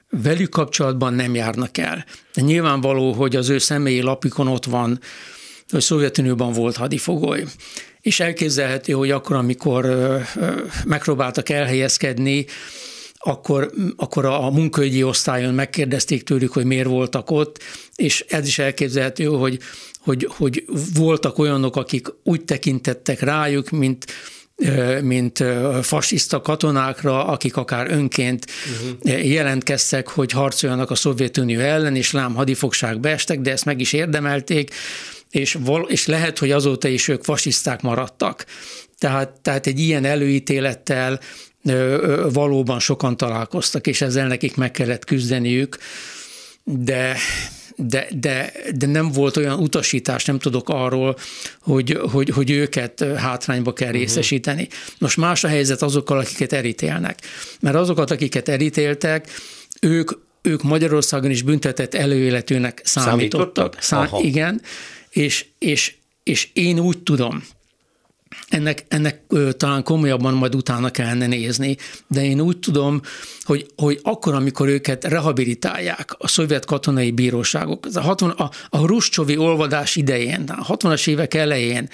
velük kapcsolatban nem járnak el. De nyilvánvaló, hogy az ő személyi lapikon ott van, hogy Szovjetunióban volt hadifogoly. És elképzelhető, hogy akkor, amikor megpróbáltak elhelyezkedni, akkor, akkor a munkaügyi osztályon megkérdezték tőlük, hogy miért voltak ott, és ez is elképzelhető, hogy, hogy, hogy voltak olyanok, akik úgy tekintettek rájuk, mint mint fasiszta katonákra, akik akár önként uh-huh. jelentkeztek, hogy harcoljanak a Szovjetunió ellen, és lám hadifogságba estek, de ezt meg is érdemelték, és, val- és lehet, hogy azóta is ők fasiszták maradtak. Tehát, tehát egy ilyen előítélettel valóban sokan találkoztak, és ezzel nekik meg kellett küzdeniük, de de, de, de nem volt olyan utasítás, nem tudok arról, hogy, hogy, hogy őket hátrányba kell uh-huh. részesíteni. Most más a helyzet azokkal, akiket elítélnek. Mert azokat, akiket elítéltek, ők, ők Magyarországon is büntetett előéletűnek számítottak. Számítottak? Szám, igen, és, és, és én úgy tudom, ennek, ennek ö, talán komolyabban majd utána kellene nézni, de én úgy tudom, hogy, hogy akkor, amikor őket rehabilitálják a szovjet katonai bíróságok, a, 60, a, a Ruscsovi olvadás idején, a 60-as évek elején,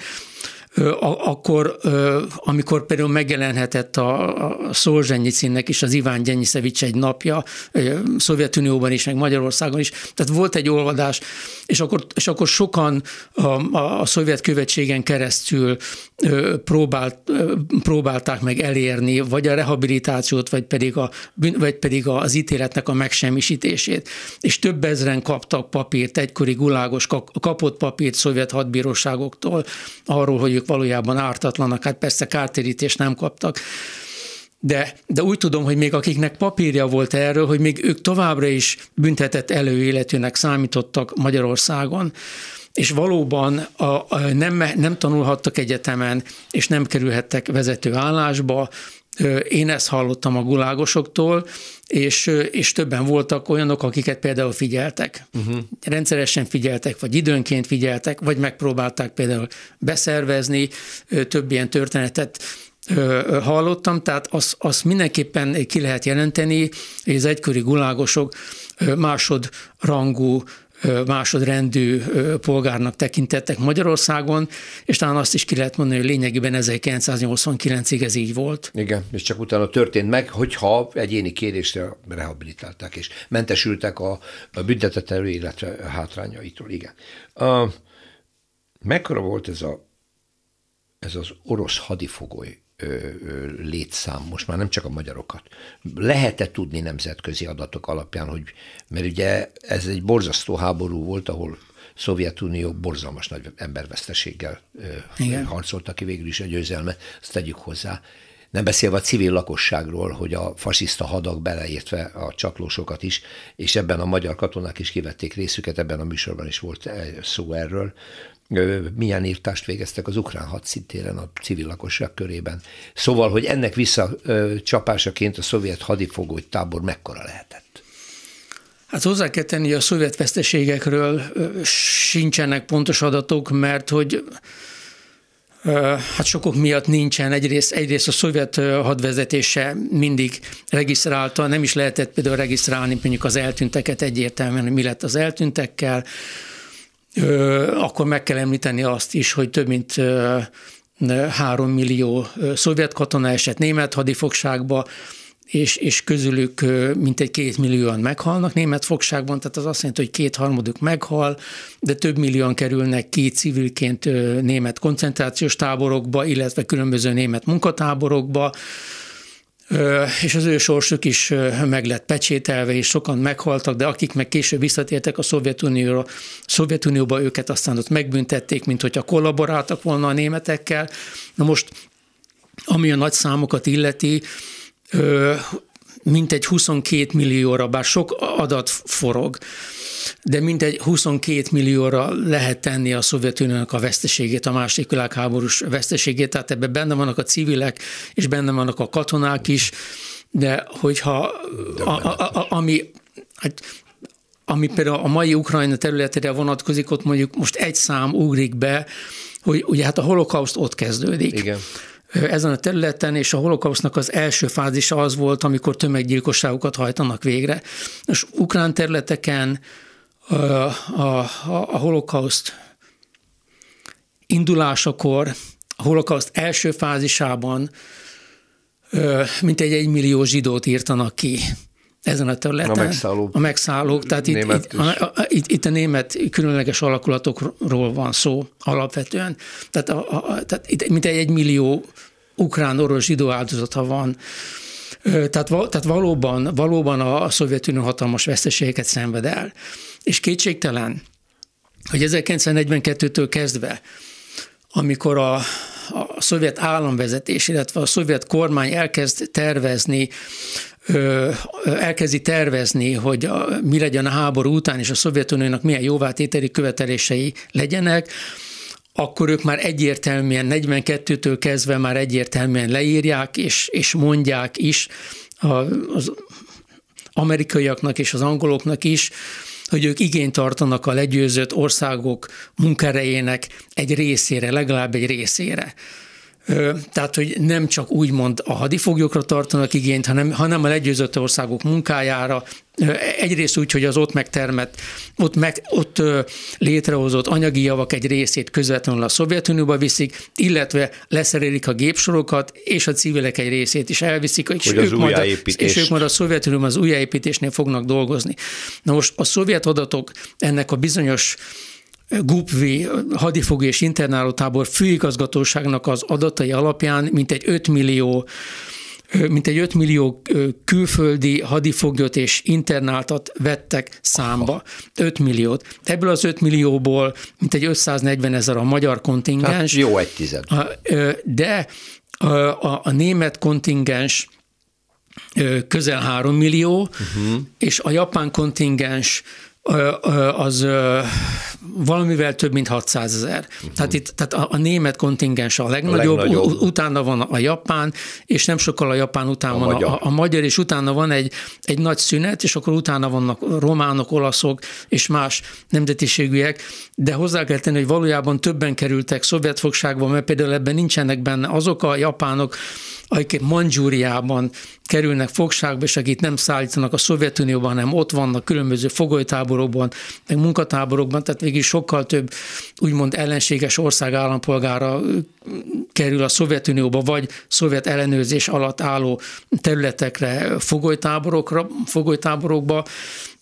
akkor, amikor például megjelenhetett a, a Szolzsenyicinnek is az Iván Gyenyisevics egy napja, Szovjetunióban is, meg Magyarországon is, tehát volt egy olvadás, és akkor, és akkor sokan a, a, a szovjet követségen keresztül próbált, próbálták meg elérni, vagy a rehabilitációt, vagy pedig, a, vagy pedig az ítéletnek a megsemmisítését. És több ezren kaptak papírt, egykori gulágos kapott papírt szovjet hadbíróságoktól arról, hogy ők valójában ártatlanak, hát persze kártérítést nem kaptak, de, de úgy tudom, hogy még akiknek papírja volt erről, hogy még ők továbbra is büntetett előéletűnek számítottak Magyarországon, és valóban a, a, nem, nem tanulhattak egyetemen, és nem kerülhettek vezető állásba. Én ezt hallottam a gulágosoktól, és, és többen voltak olyanok, akiket például figyeltek. Uh-huh. Rendszeresen figyeltek, vagy időnként figyeltek, vagy megpróbálták például beszervezni. Több ilyen történetet hallottam, tehát azt az mindenképpen ki lehet jelenteni, hogy az egykori gulágosok másodrangú másodrendű polgárnak tekintettek Magyarországon, és talán azt is ki lehet mondani, hogy lényegében 1989-ig ez így volt. Igen, és csak utána történt meg, hogyha egyéni kérésre rehabilitálták, és mentesültek a, a büntetett előéletre hátrányaitól. Igen. A, mekkora volt ez, a, ez az orosz hadifogoly létszám, most már nem csak a magyarokat. Lehet-e tudni nemzetközi adatok alapján, hogy, mert ugye ez egy borzasztó háború volt, ahol Szovjetunió borzalmas nagy emberveszteséggel Igen. harcolta ki végül is a győzelme, ezt tegyük hozzá. Nem beszélve a civil lakosságról, hogy a fasiszta hadak beleértve a csatlósokat is, és ebben a magyar katonák is kivették részüket, ebben a műsorban is volt szó erről, milyen írtást végeztek az ukrán hadszintéren a civil lakosság körében. Szóval, hogy ennek visszacsapásaként a szovjet hadifogoly tábor mekkora lehetett? Hát hozzá kell tenni, a szovjet veszteségekről sincsenek pontos adatok, mert hogy Hát sokok miatt nincsen. Egyrészt, egyrészt a szovjet hadvezetése mindig regisztrálta, nem is lehetett például regisztrálni mondjuk az eltünteket egyértelműen, hogy mi lett az eltüntekkel akkor meg kell említeni azt is, hogy több mint három millió szovjet katona esett német hadifogságba, és, és közülük mintegy két millióan meghalnak német fogságban, tehát az azt jelenti, hogy kétharmaduk meghal, de több millióan kerülnek ki civilként német koncentrációs táborokba, illetve különböző német munkatáborokba, és az ő sorsuk is meg lett pecsételve, és sokan meghaltak, de akik meg később visszatértek a Szovjetunióra, Szovjetunióba őket aztán ott megbüntették, mint hogyha kollaboráltak volna a németekkel. Na most, ami a nagy számokat illeti, mintegy 22 millióra, bár sok adat forog, de mintegy 22 millióra lehet tenni a Szovjetuniónak a veszteségét, a második világháborús veszteségét, tehát ebben benne vannak a civilek, és benne vannak a katonák is, de hogyha a, a, a, ami, hát, ami például a mai Ukrajna területére vonatkozik, ott mondjuk most egy szám ugrik be, hogy ugye hát a holokauszt ott kezdődik. Igen ezen a területen, és a holokausznak az első fázisa az volt, amikor tömeggyilkosságokat hajtanak végre. És ukrán területeken a, a, a holokauszt indulásakor, a holokauszt első fázisában mintegy egy millió zsidót írtanak ki ezen a területen. A megszállók. A megszállók, tehát itt, itt, a, a, itt, itt a német különleges alakulatokról van szó alapvetően. Tehát, a, a, tehát itt mintegy egy millió ukrán orosz zsidó áldozata van. Tehát, tehát valóban, valóban a Szovjetunió hatalmas veszteségeket szenved el. És kétségtelen, hogy 1942-től kezdve, amikor a, a szovjet államvezetés, illetve a szovjet kormány elkezd tervezni elkezdi tervezni, hogy mi legyen a háború után, és a Szovjetuniónak milyen jóvátételi követelései legyenek, akkor ők már egyértelműen, 42-től kezdve már egyértelműen leírják, és, és mondják is az amerikaiaknak és az angoloknak is, hogy ők igényt tartanak a legyőzött országok munkerejének egy részére, legalább egy részére. Tehát, hogy nem csak úgymond a hadifoglyokra tartanak igényt, hanem, hanem a legyőzött országok munkájára, egyrészt úgy, hogy az ott megtermett, ott, meg, ott létrehozott anyagi javak egy részét közvetlenül a Szovjetunióba viszik, illetve leszerelik a gépsorokat, és a civilek egy részét is elviszik, és, hogy ők, majd a, és ők majd a Szovjetunióban az újjáépítésnél fognak dolgozni. Na most a szovjet adatok ennek a bizonyos GUPV hadifogó és internálótábor főigazgatóságnak az adatai alapján mintegy 5 millió mint egy 5 millió külföldi hadifoglyot és internáltat vettek számba. 5 milliót. Ebből az 5 millióból mintegy 540 ezer a magyar kontingens. Hát jó egy tized. De a, a, a német kontingens közel 3 millió, uh-huh. és a japán kontingens az valamivel több, mint 600 ezer. Uh-huh. Tehát, itt, tehát a, a német kontingens a legnagyobb, a legnagyobb. utána van a japán, és nem sokkal a japán után a van magyar. A, a magyar, és utána van egy, egy nagy szünet, és akkor utána vannak románok, olaszok és más nemzetiségűek, de hozzá kell tenni, hogy valójában többen kerültek szovjet fogságba, mert például ebben nincsenek benne azok a japánok, akik Mandzsúriában kerülnek fogságba, és akik nem szállítanak a Szovjetunióban, hanem ott vannak különböző fogolytáborokban, meg munkatáborokban, tehát végig sokkal több úgymond ellenséges ország állampolgára kerül a Szovjetunióba, vagy szovjet ellenőrzés alatt álló területekre, fogolytáborokra, fogolytáborokba,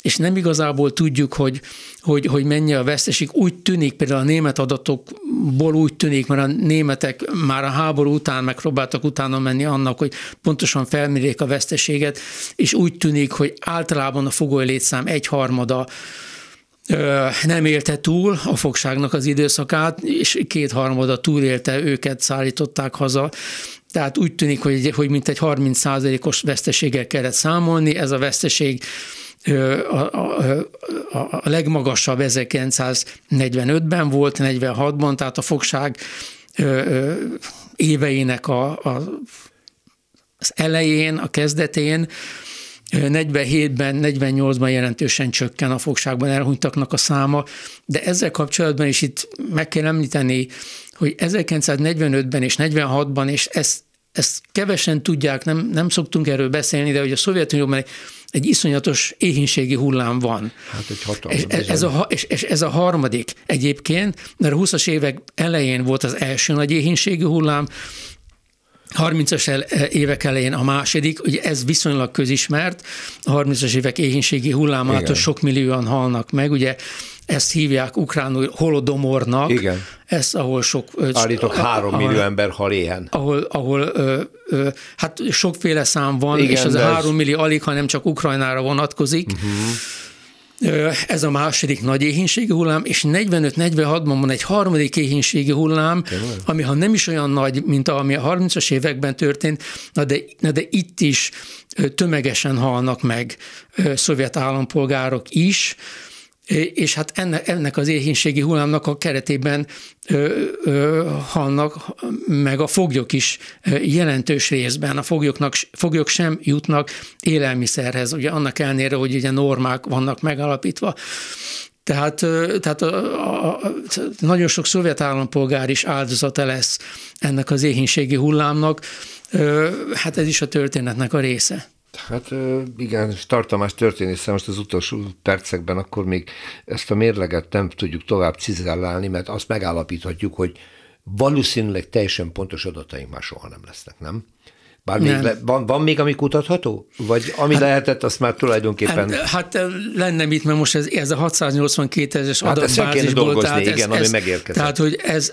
és nem igazából tudjuk, hogy, hogy, hogy mennyi a veszteség. Úgy tűnik, például a német adatokból úgy tűnik, mert a németek már a háború után megpróbáltak utána menni annak, hogy pontosan felmérjék a veszteséget, és úgy tűnik, hogy általában a fogoly létszám egyharmada nem élte túl a fogságnak az időszakát, és kétharmada túlélte, őket szállították haza. Tehát úgy tűnik, hogy, hogy mintegy 30 os veszteséggel kellett számolni, ez a veszteség a, a, a legmagasabb 1945-ben volt, 46-ban, tehát a fogság éveinek a, a, az elején, a kezdetén, 47-ben, 48-ban jelentősen csökken a fogságban elhunytaknak a száma, de ezzel kapcsolatban is itt meg kell említeni, hogy 1945-ben és 46-ban, és ezt, ezt kevesen tudják, nem, nem szoktunk erről beszélni, de hogy a Szovjetunióban egy iszonyatos éhínségi hullám van. Hát egy hatalmas. És ez, a, és, és ez a harmadik egyébként, mert a 20-as évek elején volt az első nagy éhínségi hullám, 30-as évek elején a második, ugye ez viszonylag közismert, a 30-as évek éhínségi hullámától sok millióan halnak meg, ugye ezt hívják ukránul holodomornak. Igen. Ez, ahol sok... Állítok, három millió ahol, ember hal éhen. Ahol, ahol ö, ö, hát sokféle szám van, Igen, és az a három millió alig, hanem csak Ukrajnára vonatkozik. Uh-huh. Ez a második nagy éhínségi hullám, és 45-46-ban van egy harmadik éhínségi hullám, Tényleg? ami ha nem is olyan nagy, mint ami a 30-as években történt, na de, na de itt is tömegesen halnak meg szovjet állampolgárok is, és hát ennek, ennek az éhénységi hullámnak a keretében ö, ö, halnak meg a foglyok is jelentős részben. A foglyoknak, foglyok sem jutnak élelmiszerhez, ugye annak ellenére, hogy ugye normák vannak megalapítva. Tehát, tehát a, a, a, nagyon sok szovjet állampolgár is áldozata lesz ennek az éhínségi hullámnak. Hát ez is a történetnek a része. Hát igen, tartalmás történész most az utolsó percekben akkor még ezt a mérleget nem tudjuk tovább cizellálni, mert azt megállapíthatjuk, hogy valószínűleg teljesen pontos adataink már soha nem lesznek, nem? Bár még le, van, van még, ami kutatható? Vagy ami hát, lehetett, azt már tulajdonképpen... Hát, hát lenne mit, mert most ez, ez a 682 ezeres hát adatbázisból. Tehát igen, ez, ami ez, megérkezett. Tehát, hogy ez,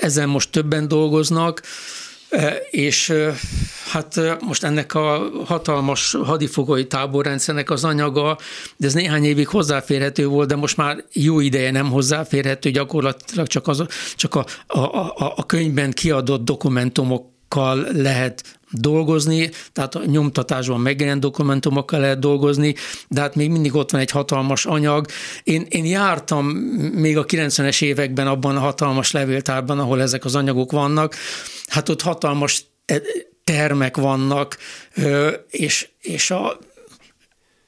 ezen most többen dolgoznak, e, és hát most ennek a hatalmas hadifogói táborrendszernek az anyaga, de ez néhány évig hozzáférhető volt, de most már jó ideje nem hozzáférhető, gyakorlatilag csak, az, csak a, a, a, a könyvben kiadott dokumentumok lehet dolgozni, tehát a nyomtatásban megjelent dokumentumokkal lehet dolgozni, de hát még mindig ott van egy hatalmas anyag. Én, én jártam még a 90-es években abban a hatalmas levéltárban, ahol ezek az anyagok vannak, hát ott hatalmas termek vannak, és, és a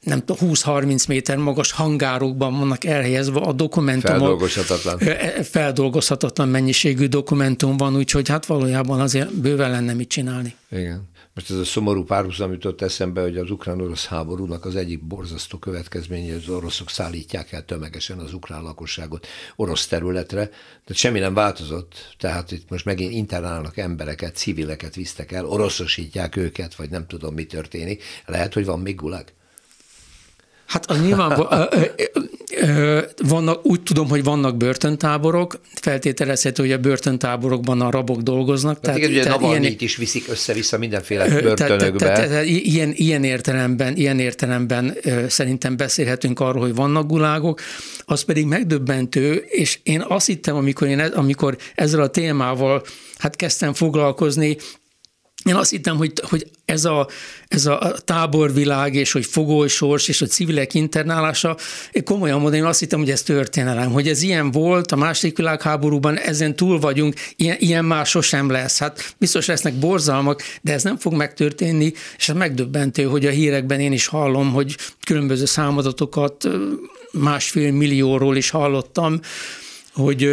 nem tudom, 20-30 méter magas hangárokban vannak elhelyezve a dokumentumok. Feldolgozhatatlan. E, feldolgozhatatlan mennyiségű dokumentum van, úgyhogy hát valójában azért bőven lenne mit csinálni. Igen. Most ez a szomorú párhuzam jutott eszembe, hogy az ukrán-orosz háborúnak az egyik borzasztó következménye, hogy az oroszok szállítják el tömegesen az ukrán lakosságot orosz területre, de semmi nem változott, tehát itt most megint internálnak embereket, civileket visztek el, oroszosítják őket, vagy nem tudom, mi történik. Lehet, hogy van még gulag? Hát az nyilván vannak, úgy tudom, hogy vannak börtöntáborok, feltételezhető, hogy a börtöntáborokban a rabok dolgoznak. Hát tehát, igen, ugye tehát ilyen, is viszik össze-vissza mindenféle börtönökbe. Tehát, tehát, tehát ilyen, ilyen, értelemben, ilyen értelemben szerintem beszélhetünk arról, hogy vannak gulágok, az pedig megdöbbentő, és én azt hittem, amikor, én, amikor ezzel a témával hát kezdtem foglalkozni, én azt hittem, hogy, hogy ez, a, ez a táborvilág, és hogy fogolysors, és a civilek internálása, én komolyan mondom, én azt hittem, hogy ez történelem, hogy ez ilyen volt a második világháborúban, ezen túl vagyunk, ilyen, ilyen már sosem lesz. Hát biztos lesznek borzalmak, de ez nem fog megtörténni, és ez megdöbbentő, hogy a hírekben én is hallom, hogy különböző számadatokat másfél millióról is hallottam, hogy,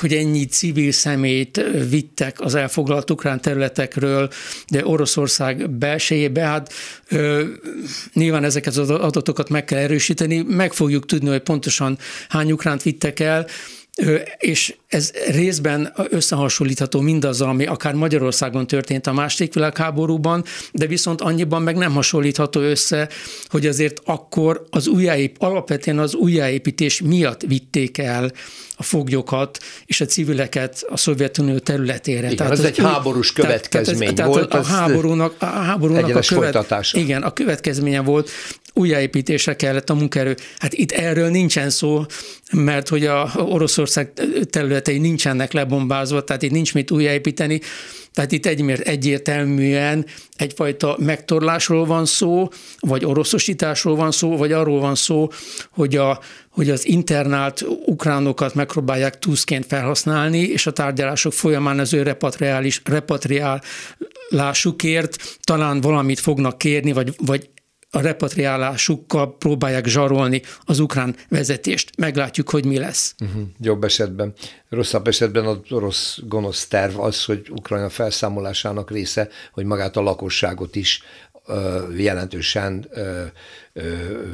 hogy ennyi civil szemét vittek az elfoglalt ukrán területekről, de Oroszország belsejébe, hát nyilván ezeket az adatokat meg kell erősíteni, meg fogjuk tudni, hogy pontosan hány ukránt vittek el, és ez részben összehasonlítható mindazzal, ami akár Magyarországon történt a második világháborúban, de viszont annyiban meg nem hasonlítható össze, hogy azért akkor az újjáép, alapvetően az újjáépítés miatt vitték el a foglyokat és a civileket a Szovjetunió területére. Igen, tehát ez egy háborús következmény tehát, volt. Tehát a, háborúnak, a háborúnak a követ, Igen, a következménye volt, újjáépítésre kellett a munkaerő. Hát itt erről nincsen szó, mert hogy a Oroszország területei nincsenek lebombázva, tehát itt nincs mit újjáépíteni, tehát itt egy, egyértelműen egyfajta megtorlásról van szó, vagy oroszosításról van szó, vagy arról van szó, hogy, a, hogy az internált ukránokat megpróbálják túszként felhasználni, és a tárgyalások folyamán az ő repatriális, repatriálásukért talán valamit fognak kérni, vagy, vagy a repatriálásukkal próbálják zsarolni az ukrán vezetést. Meglátjuk, hogy mi lesz. Uh-huh. Jobb esetben. Rosszabb esetben az orosz gonosz terv az, hogy Ukrajna felszámolásának része, hogy magát a lakosságot is jelentősen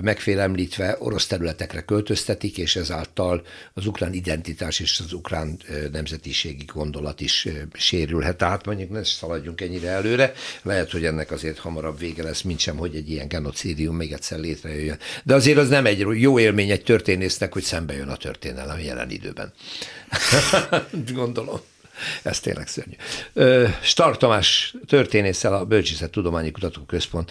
megfélemlítve orosz területekre költöztetik, és ezáltal az ukrán identitás és az ukrán nemzetiségi gondolat is sérülhet. Tehát mondjuk ne szaladjunk ennyire előre, lehet, hogy ennek azért hamarabb vége lesz, mint sem, hogy egy ilyen genocidium még egyszer létrejöjjön. De azért az nem egy jó élmény egy történésznek, hogy szembe jön a történelem jelen időben. <laughs> Gondolom. Ez tényleg szörnyű. Stark Tamás történésszel a Bölcsészet Tudományi Kutatóközpont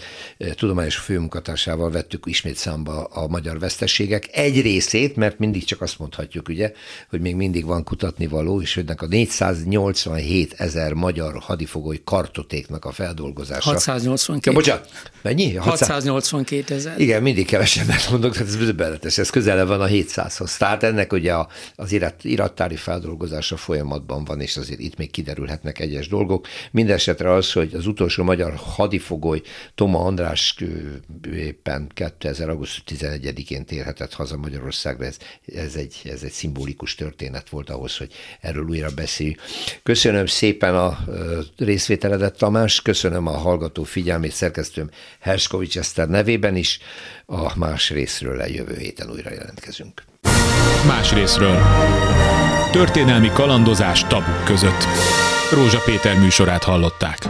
tudományos főmunkatársával vettük ismét számba a magyar vesztességek egy részét, mert mindig csak azt mondhatjuk, ugye, hogy még mindig van kutatni való, és hogy a 487 ezer magyar hadifogoly kartotéknak a feldolgozása. 682. Ja, bocsánat, mennyi? 682 ezer. Igen, mindig kevesebbet mondok, tehát ez bőbeletes, ez közel van a 700-hoz. Tehát ennek ugye az irat, irattári feldolgozása folyamatban van, és azért itt még kiderülhetnek egyes dolgok. Mindenesetre az, hogy az utolsó magyar hadifogoly Toma András éppen 2000. augusztus 11-én térhetett haza Magyarországra. Ez, ez, egy, ez egy szimbolikus történet volt ahhoz, hogy erről újra beszéljünk. Köszönöm szépen a részvételedet, Tamás, köszönöm a hallgató figyelmét szerkesztőm Herskovics Eszter nevében is. A más részről a jövő héten újra jelentkezünk. Más részről. Történelmi kalandozás tabuk között. Rózsa Péter műsorát hallották.